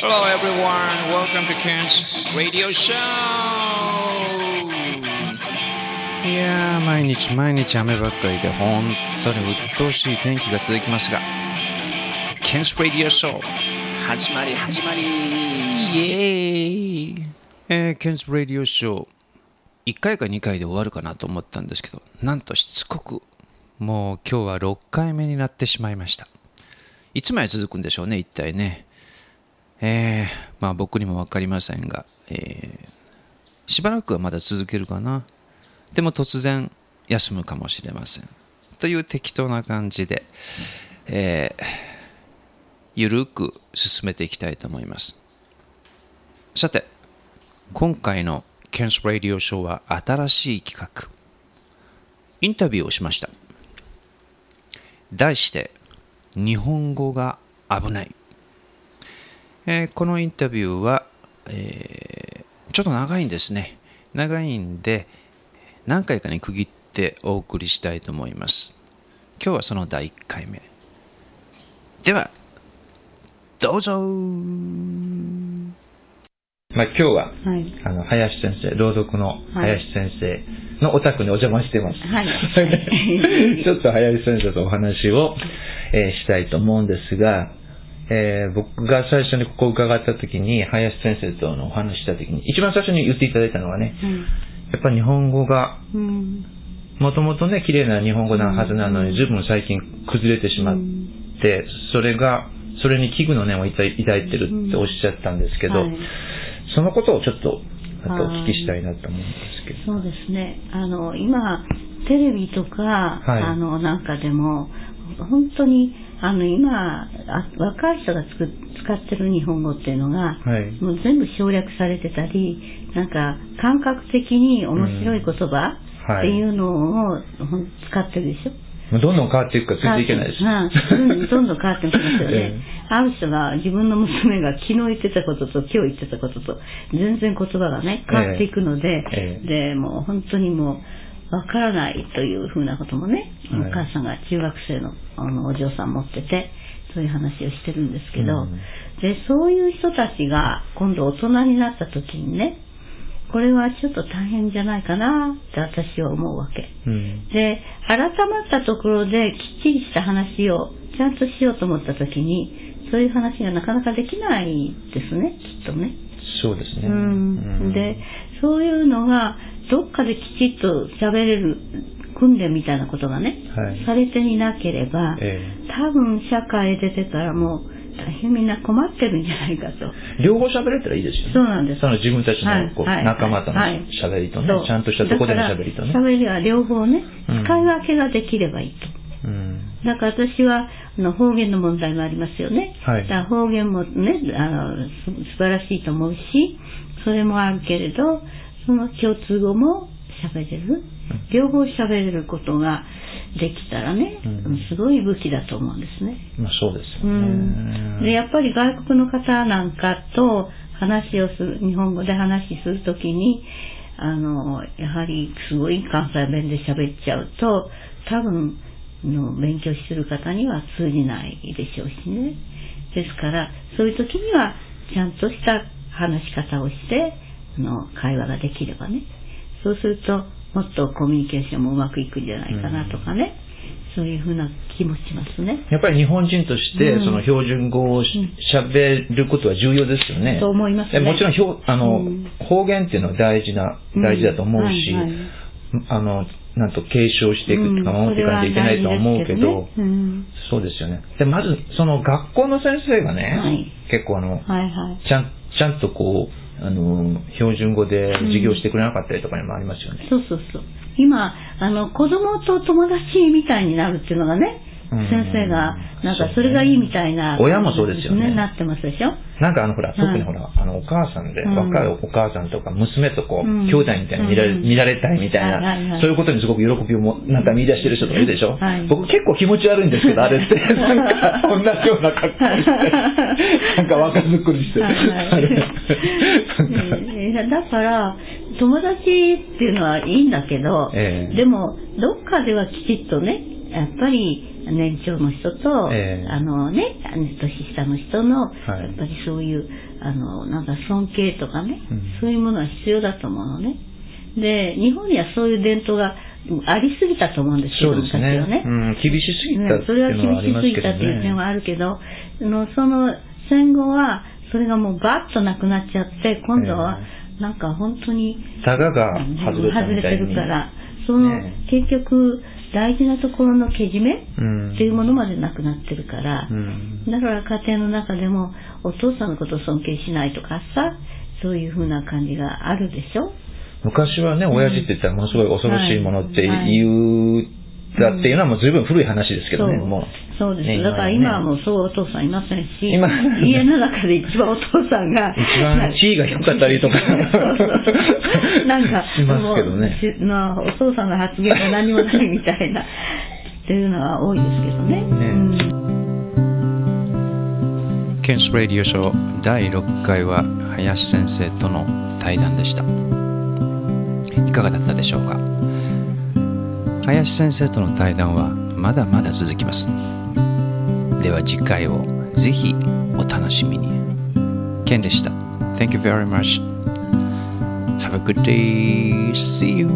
Hello everyone, welcome to Ken's Radio Show! いやー、毎日毎日雨ばっかりで本当に鬱陶しい天気が続きますが、Ken's Radio Show 始まり始まり。イエーイえー、Ken's Radio Show 1回か2回で終わるかなと思ったんですけど、なんとしつこくもう今日は6回目になってしまいました。いつまで続くんでしょうね、一体ね。えー、まあ僕にも分かりませんが、えー、しばらくはまだ続けるかな。でも突然休むかもしれません。という適当な感じで、えー、ゆるく進めていきたいと思います。さて、今回の Ken's Radio Show は新しい企画。インタビューをしました。題して、日本語が危ない。えー、このインタビューは、えー、ちょっと長いんですね。長いんで、何回かに区切ってお送りしたいと思います。今日はその第1回目。では、どうぞまあ、今日は、はい、あの、林先生、朗読の林先生のお宅にお邪魔してます。はい。ちょっと林先生とお話を、えー、したいと思うんですが、えー、僕が最初にここ伺った時に、林先生とのお話した時に、一番最初に言っていただいたのはね、うん、やっぱり日本語が、もともとね、綺麗な日本語なはずなのに、随分最近崩れてしまって、それが、それに危惧の念を抱いてるっておっしゃったんですけど、はい、そのことをちょっと、あとお聞きしたいなと思うんですけど。そうですね。あの、今、テレビとか、はい、あの、なんかでも、本当に、あの、今、若い人がつく使ってる日本語っていうのが、はい、もう全部省略されてたり、なんか、感覚的に面白い言葉っていうのを使ってるでしょ。どんどん変わっていくからついていけないです。うん、どんどん変わってますよね。ある人が自分の娘が昨日言ってたことと今日言ってたことと全然言葉がね変わっていくので、えー、で、もう本当にもうわからないというふうなこともね、お母さんが中学生のあのお嬢さん持ってて、そういう話をしてるんですけど、うん、で、そういう人たちが今度大人になった時にね、これはちょっと大変じゃないかなって私は思うわけ。うん、で、改まったところできっちりした話をちゃんとしようと思った時に、そういう話がなかなかできないですね、きっとね。そうですね。うん、で、そういうのがどっかできちっと喋れる訓練みたいなことがね、はい、されていなければ、ええ、多分社会出てからも大変みんな困ってるんじゃないかと。両方喋れたらいいですよね。そうなんです。その自分たちのこう、はい、仲間との喋りとね、はい、ちゃんとしたとこでの喋りとね。喋りは両方ね、使い分けができればいいと。うん、だから私は、あの方言の問題もありますよね。はい、だから方言もね、あの、素晴らしいと思うし、それもあるけれど、その共通語も喋れる。両方喋れることが、できたらね、うん、すごい武器だと思うんですね。まあそうですよね、うん、で、やっぱり外国の方なんかと話をする、日本語で話するときに、あの、やはりすごい関西弁で喋っちゃうと、多分、の勉強してる方には通じないでしょうしね。ですから、そういう時には、ちゃんとした話し方をして、あの、会話ができればね。そうすると、もっとコミュニケーションもうまくいくんじゃないかなとかね、うん、そういうふうな気もしますね。やっぱり日本人として、その標準語を喋ることは重要ですよね。と思いますね。もちろん表あの、方言っていうのは大事な、大事だと思うし、はいはい、あの、なんと継承していくとか守っていかないといけないとは思うけど、ねうん、そうですよね。で、まず、その学校の先生がね、はい、結構あの、はいはい、ちゃん、ちゃんとこう、あの、標準語で授業してくれなかったりとかにもありますよね。うん、そうそうそう。今、あの、子供と友達みたいになるっていうのがね、先生が、なんかそれがいいみたいな、ね、親もそうですよね。なってますでしょ？なんかあのほら、特にほら、あのお母さんで、若いお母さんとか娘とこう、兄弟みたいに見られ,、見られたいみたいな、そういうことにすごく喜びをもなんか見出してる人とかいるでしょ、僕結構気持ち悪いんですけど、あれって、なんか同じような格好して、なんか若作りして。だから、友達っていうのはいいんだけど、でも、どっかではきちっとね、やっぱり、年長の人と、えー、あのね、年下の人の、はい、やっぱりそういう、あの、なんか尊敬とかね、うん、そういうものは必要だと思うのね。で、日本にはそういう伝統がありすぎたと思うんですけど、昔はね。うん、厳しすぎたっていうのはありますけどね。それは厳しすぎたっていう点はあるけど、のその戦後は、それがもうバッとなくなっちゃって、今度は、なんか本当に、タガが外れ外れてるから、その、ね、結局、大事なところのけじめっていうものまでなくなってるから、うん、だから家庭の中でもお父さんのことを尊敬しないとかさ、そういうふうな感じがあるでしょ？昔はね、親父って言ったらものすごい恐ろしいものって言う、だっていうのはもう随分古い話ですけどね、もう。そうです。だから今はもうそうお父さんいませんし、今家の中で一番お父さんが、一番地位が低かったりとか、なんか、しますけどね。お父さんの発言が何もないみたいな、っていうのは多いですけどね。ねうんケンス・ラディオショー第6回は林先生との対談でした。いかがだったでしょうか？林先生との対談はまだまだ続きます。では次回をぜひお楽しみに。ケンでした。Thank you very much. Have a good day. See you.